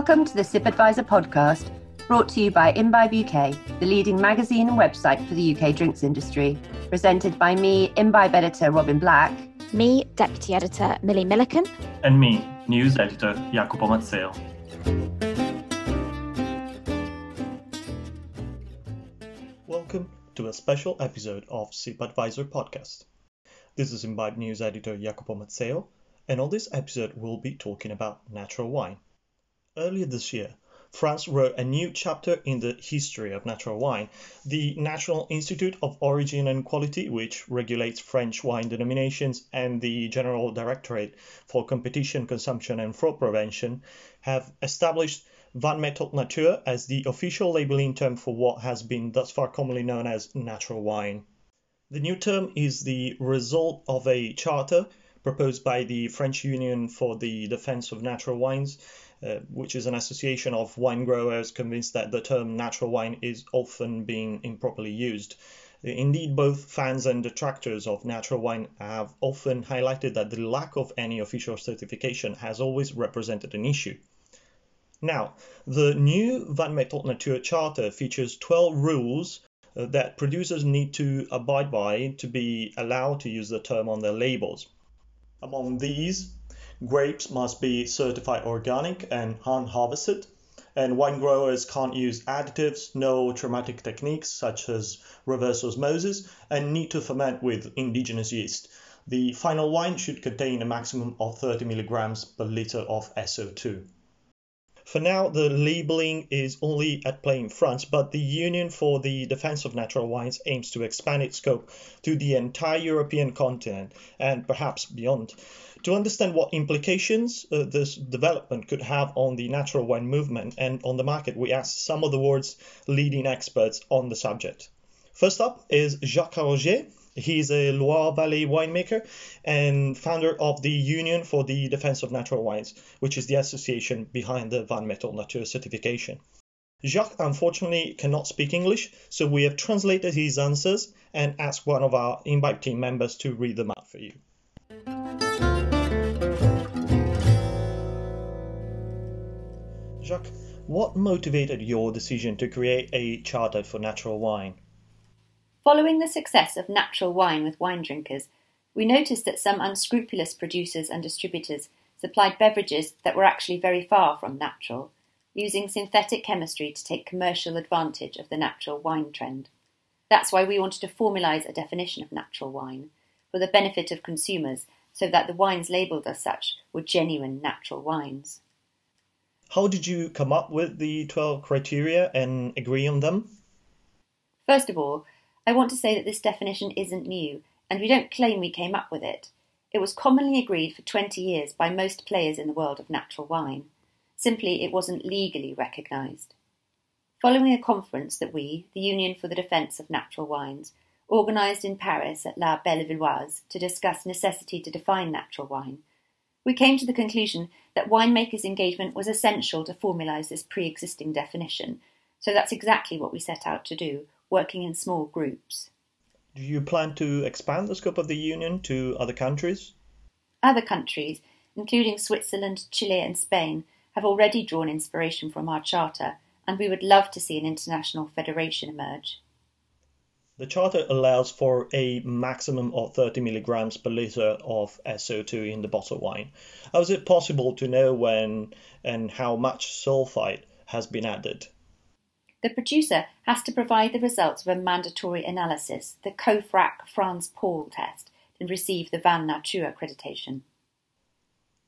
Welcome to the SIP Advisor podcast, brought to you by Imbibe UK, the leading magazine and website for the UK drinks industry. Presented by me, Imbibe editor Robin Black, me, deputy editor Millie Milliken, and me, news editor Jacopo Mazzeo. Welcome to a special episode of SIP Advisor podcast. This is Imbibe news editor Jacopo Mazzeo, and on this episode we'll be talking about natural wine. Earlier this year, France wrote a new chapter in the history of natural wine. The National Institute of Origin and Quality, which regulates French wine denominations, and the General Directorate for Competition, Consumption and Fraud Prevention have established Vin Méthode Nature as the official labeling term for what has been thus far commonly known as natural wine. The new term is the result of a charter proposed by the French Union for the Defense of Natural Wines uh, which is an association of wine growers convinced that the term natural wine is often being improperly used. Indeed, both fans and detractors of natural wine have often highlighted that the lack of any official certification has always represented an issue. Now, the new Vin Méthode Nature Charter features 12 rules uh, that producers need to abide by to be allowed to use the term on their labels. Among these, Grapes must be certified organic and hand harvested, and wine growers can't use additives, no traumatic techniques such as reverse osmosis, and need to ferment with indigenous yeast. The final wine should contain a maximum of 30 milligrams per liter of SO2. For now, the labeling is only at play in France, but the Union for the Defense of Natural Wines aims to expand its scope to the entire European continent and perhaps beyond. To understand what implications uh, this development could have on the natural wine movement and on the market, we asked some of the world's leading experts on the subject. First up is Jacques Roger. He's a Loire Valley winemaker and founder of the Union for the Defense of Natural Wines, which is the association behind the Vin Méthode Nature certification. Jacques unfortunately cannot speak English, so we have translated his answers and asked one of our Imbibe team members to read them out for you. Jacques, what motivated your decision to create a charter for natural wine? Following the success of natural wine with wine drinkers, we noticed that some unscrupulous producers and distributors supplied beverages that were actually very far from natural, using synthetic chemistry to take commercial advantage of the natural wine trend. That's why we wanted to formalise a definition of natural wine for the benefit of consumers so that the wines labelled as such were genuine natural wines. How did you come up with the 12 criteria and agree on them? First of all, I want to say that this definition isn't new, and we don't claim we came up with it. It was commonly agreed for 20 years by most players in the world of natural wine. Simply, it wasn't legally recognised. Following a conference that we, the Union for the Defence of Natural Wines, organised in Paris at La Belle Bellevilloise to discuss necessity to define natural wine, we came to the conclusion that winemakers' engagement was essential to formalise this pre existing definition, so that's exactly what we set out to do, working in small groups. Do you plan to expand the scope of the Union to other countries? Other countries, including Switzerland, Chile, and Spain, have already drawn inspiration from our Charter, and we would love to see an international federation emerge. The charter allows for a maximum of 30 milligrams per liter of SO2 in the bottled wine. How is it possible to know when and how much sulfite has been added? The producer has to provide the results of a mandatory analysis, the COFRAC Franz-Paul test, and receive the Vin Nature accreditation.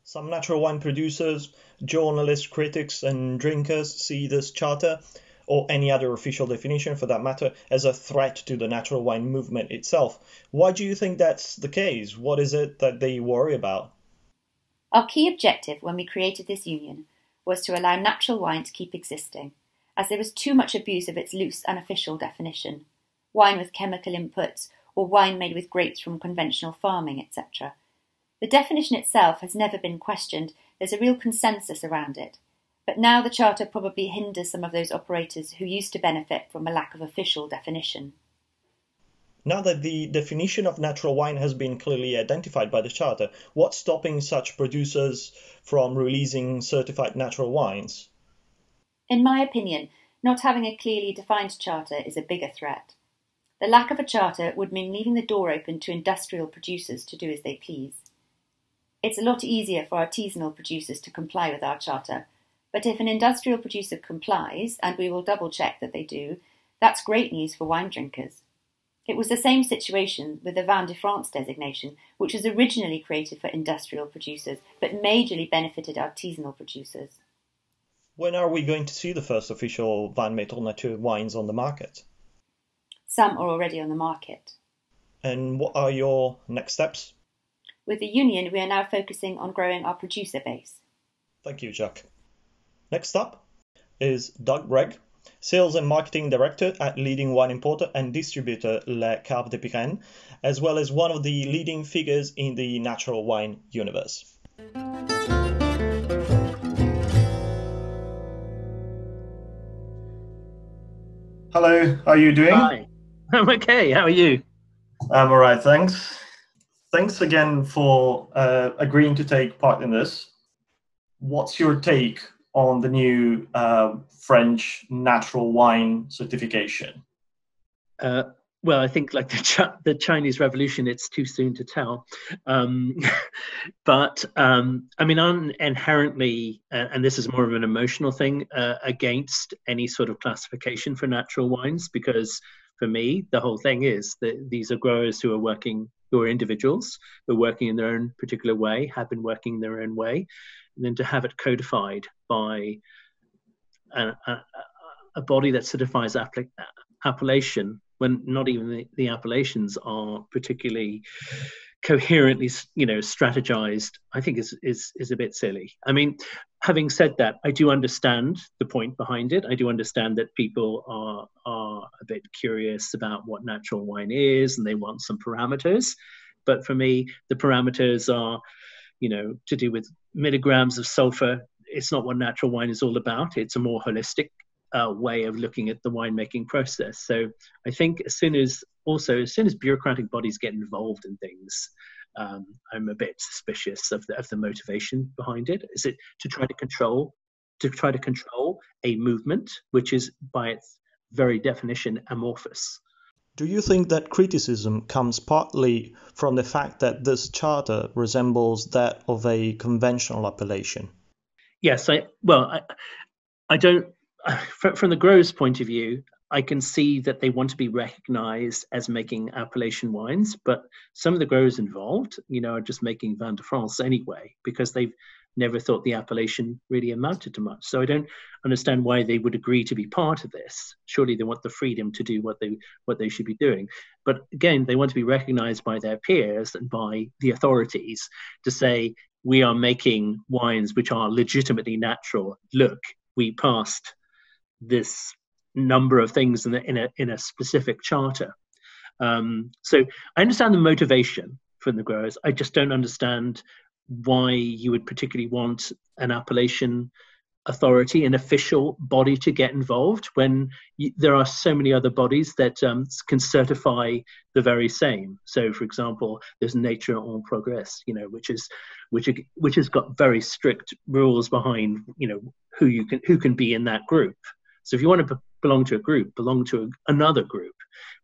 Some natural wine producers, journalists, critics, and drinkers see this charter or any other official definition for that matter, as a threat to the natural wine movement itself. Why do you think that's the case? What is it that they worry about? Our key objective when we created this union was to allow natural wine to keep existing, as there was too much abuse of its loose, unofficial definition wine with chemical inputs, or wine made with grapes from conventional farming, etc. The definition itself has never been questioned, there's a real consensus around it, but now the Charter probably hinders some of those operators who used to benefit from a lack of official definition. Now that the definition of natural wine has been clearly identified by the Charter, what's stopping such producers from releasing certified natural wines? In my opinion, not having a clearly defined charter is a bigger threat. The lack of a charter would mean leaving the door open to industrial producers to do as they please. It's a lot easier for artisanal producers to comply with our charter, but if an industrial producer complies, and we will double check that they do, that's great news for wine drinkers. It was the same situation with the Vin de France designation, which was originally created for industrial producers, but majorly benefited artisanal producers. When are we going to see the first official Vin Méthode Nature wines on the market? Some are already on the market. And what are your next steps? With the union, we are now focusing on growing our producer base. Thank you, Jacques. Next up is Doug Wregg, Sales and Marketing Director at leading wine importer and distributor Les Caves de Pyrene, as well as one of the leading figures in the natural wine universe. Hello, how are you doing? Hi, I'm okay. How are you? I'm all right, thanks. Thanks again for uh, agreeing to take part in this. What's your take on the new uh, French natural wine certification? Uh, well, I think like the, Ch- the Chinese Revolution, it's too soon to tell. Um, but um, I mean, I'm inherently, uh, and this is more of an emotional thing, uh, against any sort of classification for natural wines because for me, the whole thing is that these are growers who are working, who are individuals, who are working in their own particular way, have been working their own way, and then to have it codified by a, a, a body that certifies appellation when not even the, the appellations are particularly coherently you know strategized i think is is is a bit silly. I mean having said that i do understand the point behind it. I do understand that people are are a bit curious about what natural wine is and they want some parameters. But for me the parameters are you know to do with milligrams of sulfur. It's not what natural wine is all about. It's a more holistic uh, way of looking at the winemaking process. So I think as soon as also as soon as bureaucratic bodies get involved in things, um, I'm a bit suspicious of the, of the motivation behind it. Is it to try to control to try to control a movement which is by its very definition amorphous? Do you think that criticism comes partly from the fact that this charter resembles that of a conventional appellation? Yes, I well, I, I don't from the growers' point of view, I can see that they want to be recognized as making appellation wines, but some of the growers involved, you know, are just making Vin de France anyway because they've never thought the appellation really amounted to much. So I don't understand why they would agree to be part of this. Surely they want the freedom to do what they what they should be doing. But again, they want to be recognized by their peers and by the authorities to say we are making wines which are legitimately natural. Look, we passed this number of things in a, in a, in a specific charter. Um, so I understand the motivation from the growers. I just don't understand why you would particularly want an appellation authority, an official body to get involved when you, there are so many other bodies that um, can certify the very same. So, for example, there's Nature et Progrès, you know, which is which which has got very strict rules behind, you know, who you can who can be in that group. So if you want to belong to a group, belong to a, another group.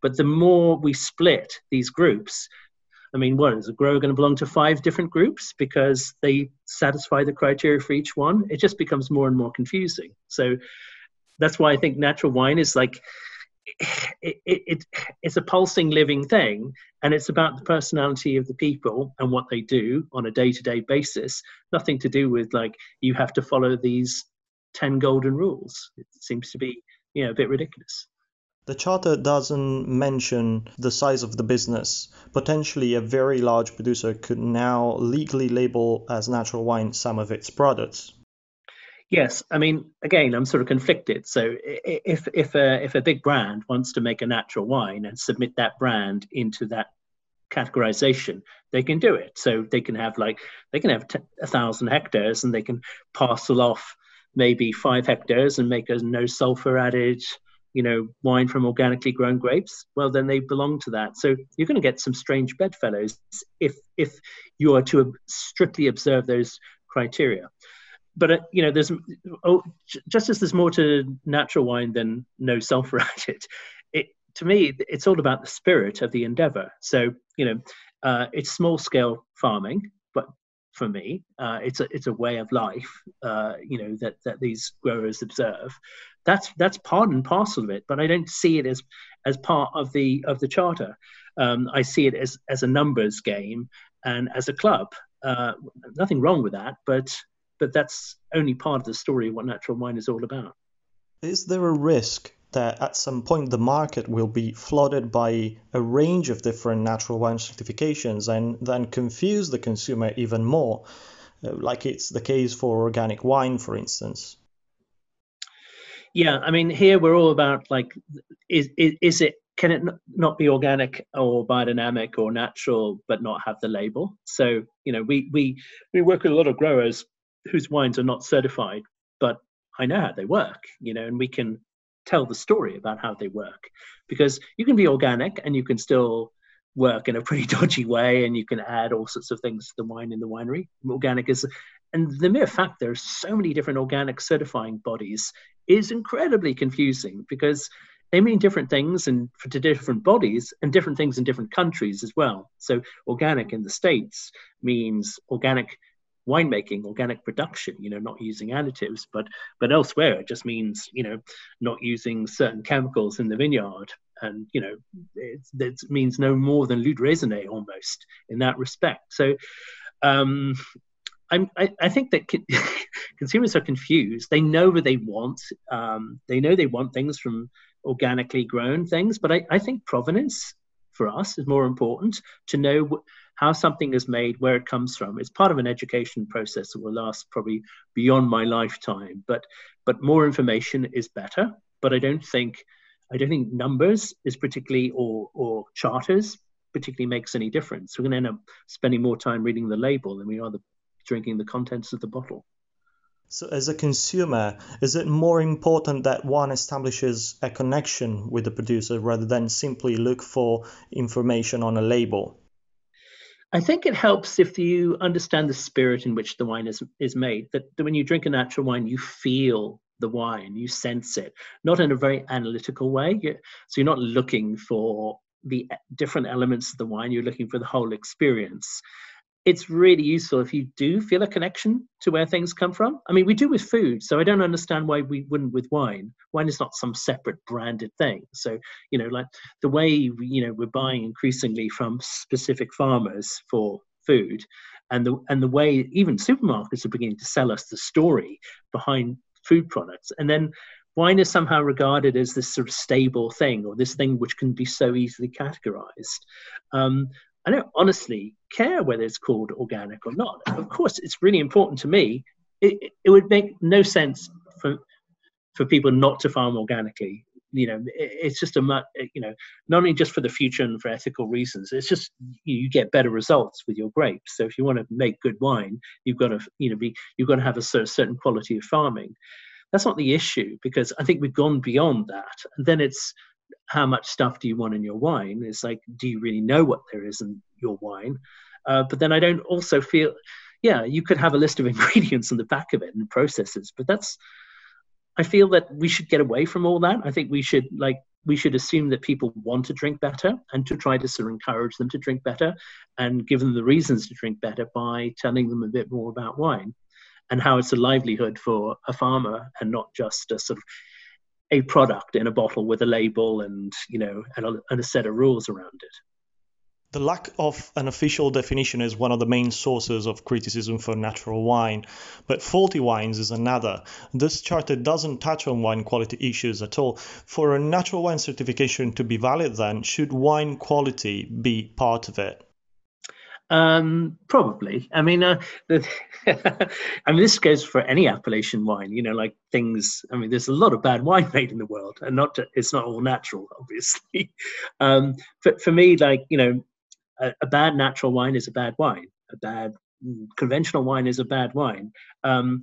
But the more we split these groups, I mean, what is a grower going to belong to five different groups because they satisfy the criteria for each one? It just becomes more and more confusing. So that's why I think natural wine is like it, it, it, it's a pulsing living thing and it's about the personality of the people and what they do on a day-to-day basis nothing to do with like you have to follow these 10 golden rules. It seems to be, you know, a bit ridiculous. The charter doesn't mention the size of the business. Potentially, a very large producer could now legally label as natural wine some of its products. Yes, I mean, again, I'm sort of conflicted. So, if if a if a big brand wants to make a natural wine and submit that brand into that categorization, they can do it. So they can have like they can have a thousand hectares and they can parcel off maybe five hectares and make a no sulfur added you know wine from organically grown grapes well then they belong to that so you're going to get some strange bedfellows if if you are to strictly observe those criteria but uh, you know, there's oh, just as there's more to natural wine than no sulfur added. It to me, it's all about the spirit of the endeavor. So you know, uh, it's small scale farming, for me, uh, it's a it's a way of life. Uh, you know that that these growers observe. That's that's part and parcel of it. But I don't see it as as part of the of the charter. Um, I see it as as a numbers game and as a club. Uh, nothing wrong with that, but but that's only part of the story of what natural wine is all about. Is there a risk that at some point the market will be flooded by a range of different natural wine certifications and then confuse the consumer even more, uh, like it's the case for organic wine, for instance? Yeah, I mean, here we're all about like, is, is, is it can it not be organic or biodynamic or natural but not have the label so you know we we we work with a lot of growers whose wines are not certified but i know how they work you know and we can tell the story about how they work. Because you can be organic and you can still work in a pretty dodgy way and you can add all sorts of things to the wine in the winery. Organic is and the mere fact there are so many different organic certifying bodies is incredibly confusing because they mean different things and for different bodies and different things in different countries as well. So organic in the states means organic winemaking, organic production, you know, not using additives, but but elsewhere it just means, you know, not using certain chemicals in the vineyard. And, you know, it, means no more than lutte raisonnée almost in that respect. So um, I, I think that consumers are confused. They know what they want. Um, they know they want things from organically grown things, but I, I think provenance for us is more important to know how something is made, where it comes from. It's part of an education process that will last probably beyond my lifetime. But but more information is better. But I don't think I don't think numbers is particularly or or charters particularly makes any difference. We're going to end up spending more time reading the label than we are the, drinking the contents of the bottle. So, as a consumer, is it more important that one establishes a connection with the producer rather than simply look for information on a label? I think it helps if you understand the spirit in which the wine is, is made, that, that when you drink a natural wine, you feel the wine, you sense it, not in a very analytical way. So you're not looking for the different elements of the wine, you're looking for the whole experience it's really useful if you do feel a connection to where things come from. I mean, we do with food, so I don't understand why we wouldn't with wine. Wine is not some separate branded thing. So, you know, like the way you know we're buying increasingly from specific farmers for food, and the and the way even supermarkets are beginning to sell us the story behind food products, and then wine is somehow regarded as this sort of stable thing or this thing which can be so easily categorized. Um, I don't honestly care whether it's called organic or not. Of course, it's really important to me. It, it would make no sense for for people not to farm organically. You know, it, it's just a you know not only just for the future and for ethical reasons. It's just you get better results with your grapes. So if you want to make good wine, you've got to you know be you've got to have a certain quality of farming. That's not the issue because I think we've gone beyond that. And then it's how much stuff do you want in your wine? It's like, do you really know what there is in your wine? Uh, but then I don't also feel, yeah, you could have a list of ingredients on the back of it and processes, but that's, I feel that we should get away from all that. I think we should like we should assume that people want to drink better and to try to sort of encourage them to drink better and give them the reasons to drink better by telling them a bit more about wine and how it's a livelihood for a farmer and not just a sort of a product in a bottle with a label and you know and a, and a set of rules around it. The lack of an official definition is one of the main sources of criticism for natural wine, but faulty wines is another. This charter doesn't touch on wine quality issues at all. For a natural wine certification to be valid, then, should wine quality be part of it? Um, probably. I mean, uh, the, I mean, this goes for any appellation wine. You know, like things. I mean, there's a lot of bad wine made in the world, and not to, it's not all natural, obviously. Um, for for me, like you know, a, a, bad natural wine is a bad wine. A bad conventional wine is a bad wine. Um,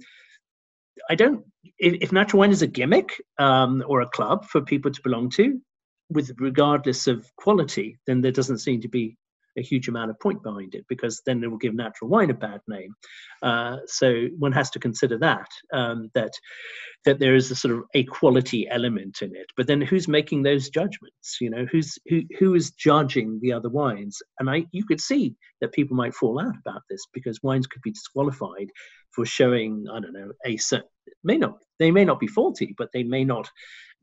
I don't. If, if, natural wine is a gimmick um, or a club for people to belong to, with regardless of quality, then there doesn't seem to be a huge amount of point behind it because then it will give natural wine a bad name. Uh, so one has to consider that um, that that there is a sort of a quality element in it. But then who's making those judgments? You know, who's who who is judging the other wines? And I you could see that people might fall out about this because wines could be disqualified for showing I don't know a certain may not they may not be faulty, but they may not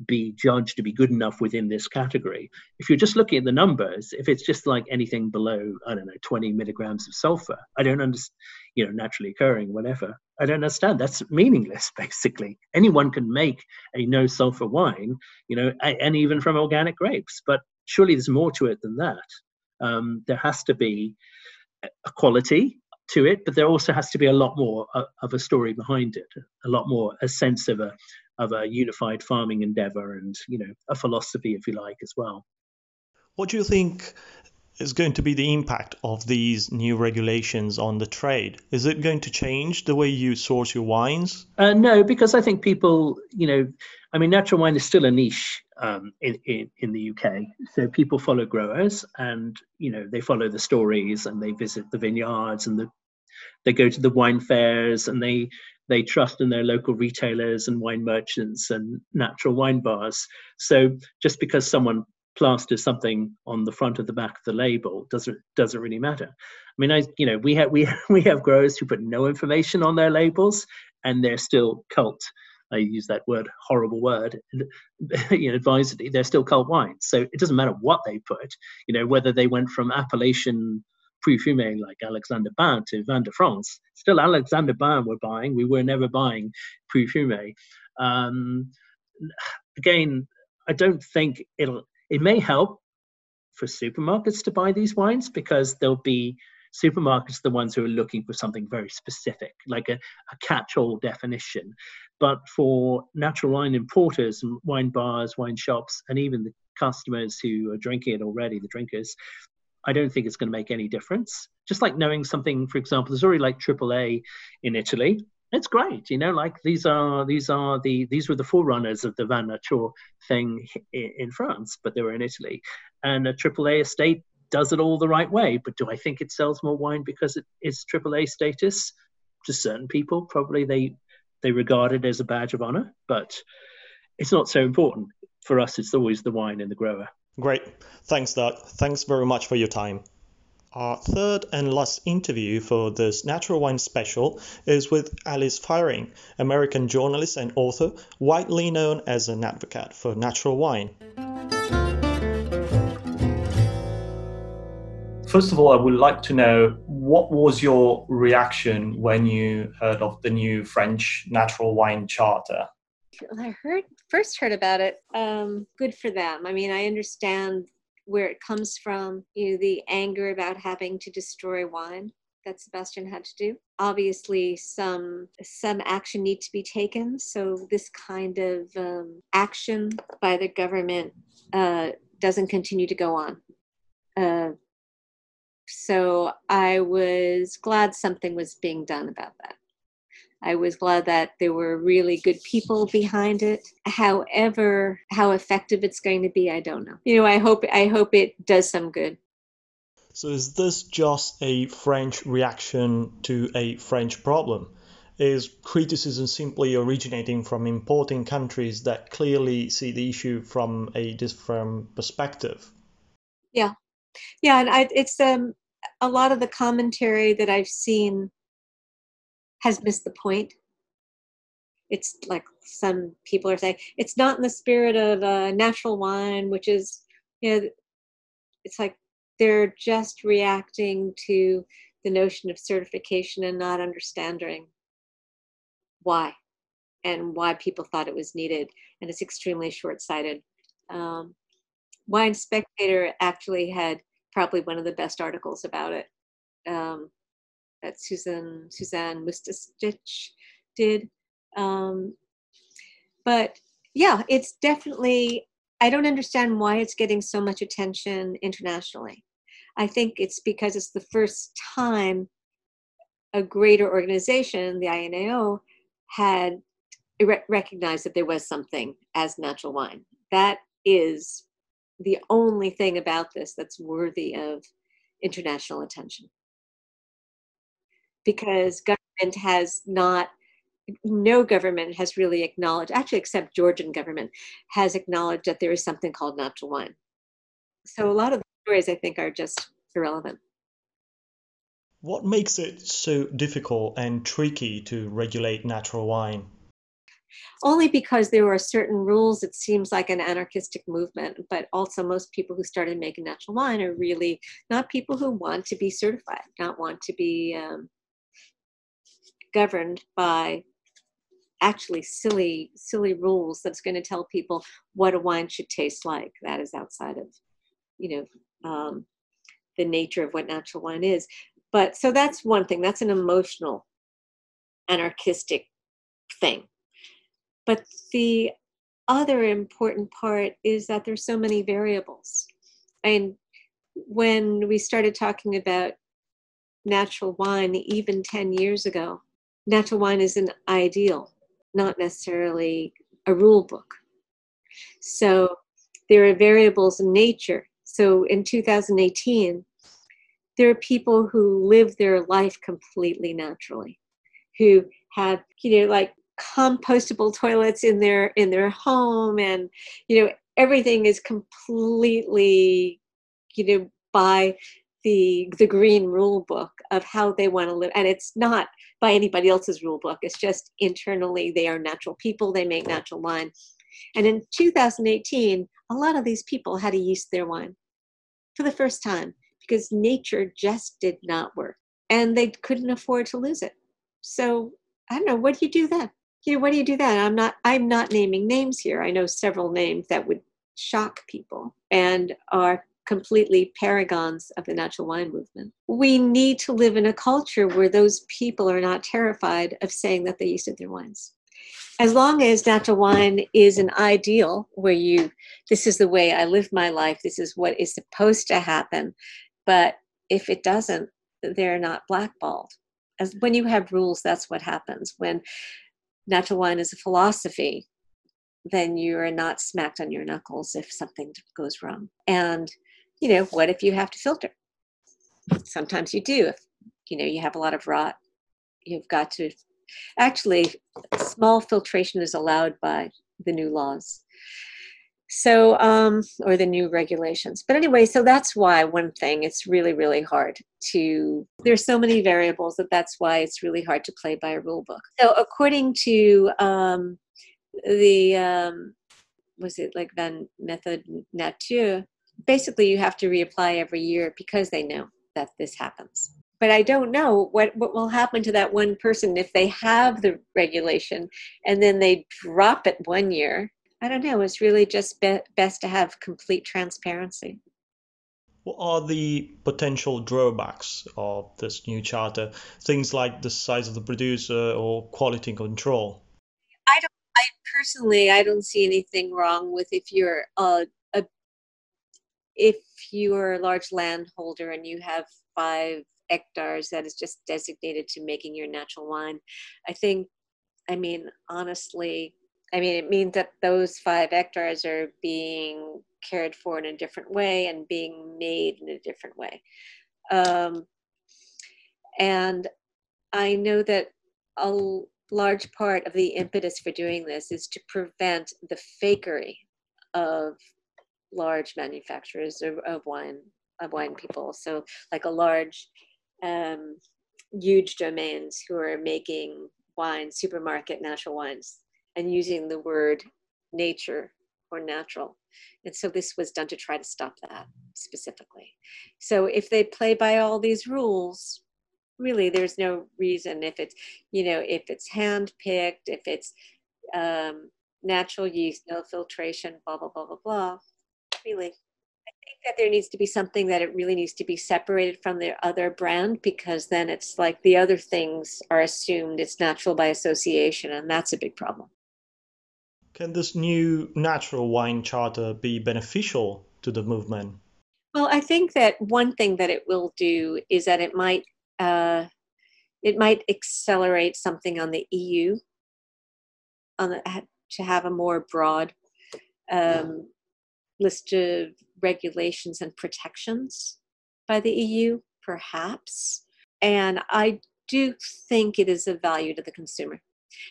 be judged to be good enough within this category. If you're just looking at the numbers, if it's just like anything below, I don't know, 20 milligrams of sulfur, I don't understand, you know, naturally occurring, whatever, I don't understand. That's meaningless, basically. Anyone can make a no sulfur wine, you know, and even from organic grapes. But surely there's more to it than that. Um, there has to be a quality to it, but there also has to be a lot more uh, of a story behind it, a lot more a sense of a of a unified farming endeavor and you know a philosophy if you like as well. What do you think is going to be the impact of these new regulations on the trade? Is it going to change the way you source your wines? Uh, no because i think people you know i mean natural wine is still a niche um, in, in, in the uk so people follow growers and you know they follow the stories and they visit the vineyards and the they go to the wine fairs and they they trust in their local retailers and wine merchants and natural wine bars. So just because someone plasters something on the front of the back of the label doesn't doesn't really matter. I mean, I you know we have we we have growers who put no information on their labels and they're still cult. I use that word, horrible word, you know, advisedly. They're still cult wines. So it doesn't matter what they put. You know, whether they went from appellation Pouilly-Fumé like Alexandre Bain to Vin de France. Still, Alexandre Bain we're buying. We were never buying Pouilly-Fumé. Um, again, I don't think it'll. It may help for supermarkets to buy these wines because there'll be supermarkets the ones who are looking for something very specific, like a, a catch-all definition. But for natural wine importers and wine bars, wine shops, and even the customers who are drinking it already, the drinkers, I don't think it's going to make any difference. Just like knowing something, for example, there's already like AAA in Italy. It's great, you know. Like these are these are the these were the forerunners of the Vin Nature thing in, France, but they were in Italy, and a AAA estate does it all the right way. But do I think it sells more wine because it is AAA status? To certain people, probably they they regard it as a badge of honor, but it's not so important for us. It's always the wine and the grower. Great. Thanks, Doug. Thanks very much for your time. Our third and last interview for this Natural Wine special is with Alice Feiring, American journalist and author, widely known as an advocate for natural wine. First of all, I would like to know what was your reaction when you heard of the new French natural wine charter? I heard first heard about it, um, good for them. I mean, I understand where it comes from. You know, the anger about having to destroy wine that Sébastien had to do. Obviously, some some action needs to be taken. So this kind of um, action by the government uh, doesn't continue to go on. Uh, so I was glad something was being done about that. I was glad that there were really good people behind it. However, how effective it's going to be, I don't know. You know, I hope I hope it does some good. So is this just a French reaction to a French problem? Is criticism simply originating from importing countries that clearly see the issue from a different perspective? Yeah, yeah, and I, it's um, a lot of the commentary that I've seen has missed the point. It's like some people are saying it's not in the spirit of uh, natural wine, which is, you know, it's like they're just reacting to the notion of certification and not understanding why and why people thought it was needed. And it's extremely short sighted. Um, Wine Spectator actually had probably one of the best articles about it. Um, that Susan Suzanne Mustacich did. Um, but yeah, it's definitely. I don't understand why it's getting so much attention internationally. I think it's because it's the first time a greater organization, the INAO, had recognized that there was something as natural wine. That is the only thing about this that's worthy of international attention because government has not no government has really acknowledged actually except georgian government has acknowledged that there is something called natural wine so a lot of the stories i think are just irrelevant. What makes it so difficult and tricky to regulate natural wine? Only because there are certain rules it seems like an anarchistic movement but also most people who started making natural wine are really not people who want to be certified not want to be um, governed by actually silly silly rules that's going to tell people what a wine should taste like. That is outside of you know um, the nature of what natural wine is. But so that's one thing that's an emotional anarchistic thing. But the other important part is that there's so many variables. And when we started talking about natural wine even 10 years ago natural wine is an ideal, not necessarily a rule book. So there are variables in nature. So in 2018, there are people who live their life completely naturally, who have, you know, like compostable toilets in their in their home and you know everything is completely you know by the the green rule book of how they want to live and it's not by anybody else's rule book it's just internally they are natural people they make natural wine. And in 2018 a lot of these people had to yeast their wine for the first time because nature just did not work and they couldn't afford to lose it. So i don't know what do you do then? You know what do you do then? I'm not i'm not naming names here. I know several names that would shock people and are completely paragons of the natural wine movement. We need to live in a culture where those people are not terrified of saying that they yeasted their wines. As long as natural wine is an ideal where you, this is the way I live my life, this is what is supposed to happen, but if it doesn't, they're not blackballed. As when you have rules, that's what happens. When natural wine is a philosophy, then you are not smacked on your knuckles if something goes wrong. And you know, what if you have to filter? Sometimes you do. If you know you have a lot of rot, you've got to. Actually, small filtration is allowed by the new laws. So, um, or the new regulations. But anyway, so that's why one thing it's really, really hard to. There's so many variables that that's why it's really hard to play by a rule book. So, according to um, the um, was it like Vin Méthode Nature, basically you have to reapply every year because they know that this happens. But i don't know what, what will happen to that one person if they have the regulation and then they drop it one year. I don't know. It's really just be- best to have complete transparency. What are the potential drawbacks of this new charter? Things like the size of the producer or quality control? I don't i personally i don't see anything wrong with if you're a if you are a large landholder and you have five hectares that is just designated to making your natural wine, I think, I mean, honestly, I mean, it means that those five hectares are being cared for in a different way and being made in a different way. Um, and I know that a large part of the impetus for doing this is to prevent the fakery of large manufacturers of, of wine of wine people. So like a large, um, huge domains who are making wine, supermarket natural wines, and using the word nature or natural. And so this was done to try to stop that specifically. So if they play by all these rules, really there's no reason if it's, you know, if it's hand picked, if it's um, natural yeast, no filtration, blah, blah, blah, blah, blah, really. I think that there needs to be something that it really needs to be separated from the other brand because then it's like the other things are assumed it's natural by association, and that's a big problem. Can this new natural wine charter be beneficial to the movement? Well, I think that one thing that it will do is that it might uh, it might accelerate something on the EU on the, to have a more broad um, list of regulations and protections by the EU? Perhaps. And I do think it is of value to the consumer.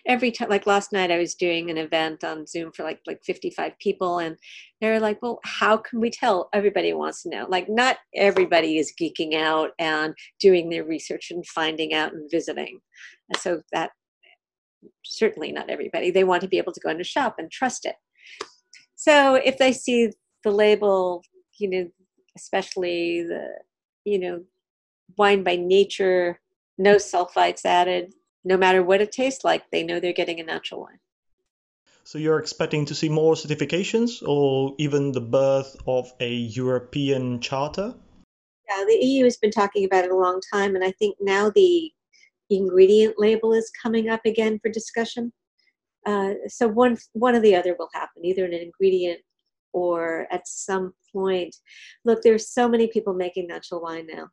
Every time, like last night, I was doing an event on Zoom for like like 55 people, and they're like, "Well, how can we tell?" Everybody wants to know. Like, not everybody is geeking out and doing their research and finding out and visiting, and so that certainly not everybody. They want to be able to go into shop and trust it. So if they see the label, you know, especially the, you know, wine by nature, no sulfites added, no matter what it tastes like, they know they're getting a natural wine. So you're expecting to see more certifications or even the birth of a European charter? Yeah, the EU has been talking about it a long time, and I think now the ingredient label is coming up again for discussion. Uh, so one one or the other will happen, either in an ingredient or at some point. Look, there's so many people making natural wine now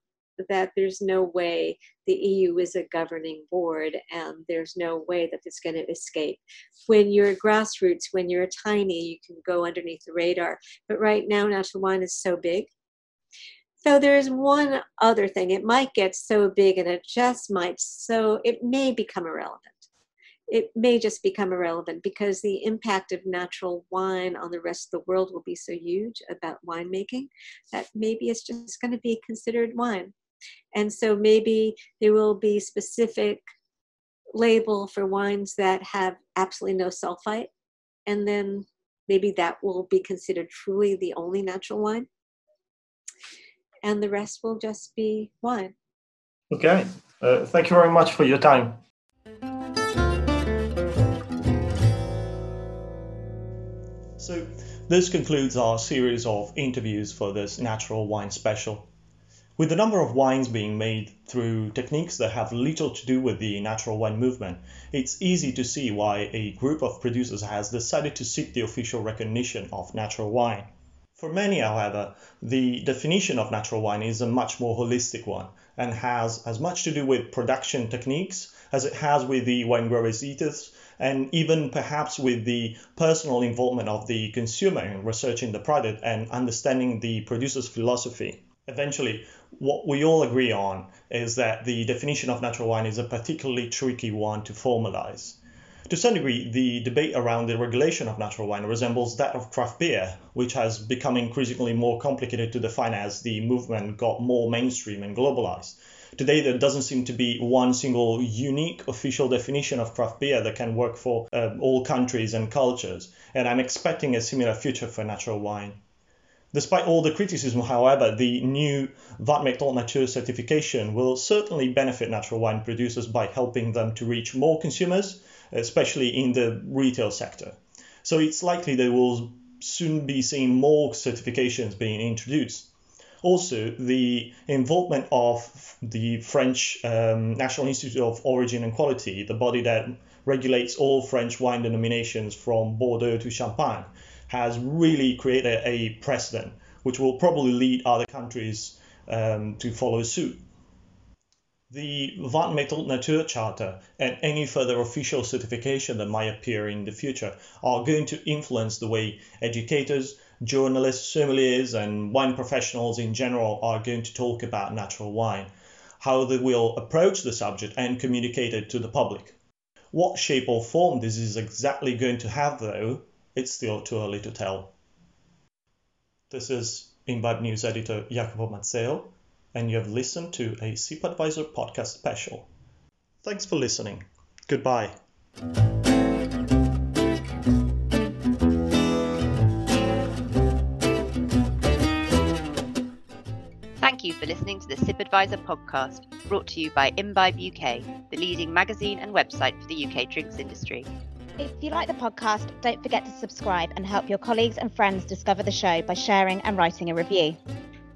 that there's no way the EU is a governing board and there's no way that it's going to escape. When you're grassroots, when you're tiny, you can go underneath the radar. But right now, natural wine is so big so there's one other thing. It might get so big and it just might so it may become irrelevant. It may just become irrelevant because the impact of natural wine on the rest of the world will be so huge about winemaking that maybe it's just going to be considered wine. And so maybe there will be specific label for wines that have absolutely no sulfite and then maybe that will be considered truly the only natural wine and the rest will just be wine. Okay. Uh, thank you very much for your time. So, this concludes our series of interviews for this natural wine special. With the number of wines being made through techniques that have little to do with the natural wine movement, it's easy to see why a group of producers has decided to seek the official recognition of natural wine. For many, however, the definition of natural wine is a much more holistic one and has as much to do with production techniques as it has with the wine growers' ethos and even perhaps with the personal involvement of the consumer in researching the product and understanding the producer's philosophy. Eventually, what we all agree on is that the definition of natural wine is a particularly tricky one to formalize. To some degree, the debate around the regulation of natural wine resembles that of craft beer, which has become increasingly more complicated to define as the movement got more mainstream and globalized. Today, there doesn't seem to be one single unique official definition of craft beer that can work for uh, all countries and cultures, and I'm expecting a similar future for natural wine. Despite all the criticism, however, the new Vin Méthode Nature certification will certainly benefit natural wine producers by helping them to reach more consumers especially in the retail sector. So it's likely that we'll soon be seeing more certifications being introduced. Also, the involvement of the French um, National Institute of Origin and Quality, the body that regulates all French wine denominations from Bordeaux to Champagne, has really created a precedent, which will probably lead other countries um, to follow suit. The Vin Méthode Nature Charter and any further official certification that might appear in the future are going to influence the way educators, journalists, sommeliers, and wine professionals in general are going to talk about natural wine, how they will approach the subject and communicate it to the public. What shape or form this is exactly going to have, though, it's still too early to tell. This is Imbibe News editor Jacopo Mazzeo and you have listened to a SIP Advisor podcast special. Thanks for listening. Goodbye. For listening to the SIP Advisor podcast, brought to you by Imbibe UK, the leading magazine and website for the UK drinks industry. If you like the podcast, don't forget to subscribe and help your colleagues and friends discover the show by sharing and writing a review.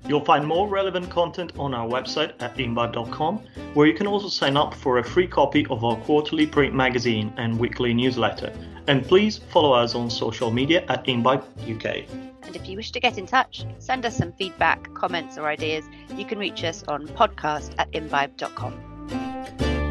You'll find more relevant content on our website at imbibe.com, where you can also sign up for a free copy of our quarterly print magazine and weekly newsletter. And please follow us on social media at Imbibe UK. And if you wish to get in touch, send us some feedback, comments, or ideas, you can reach us on podcast at imbibe.com.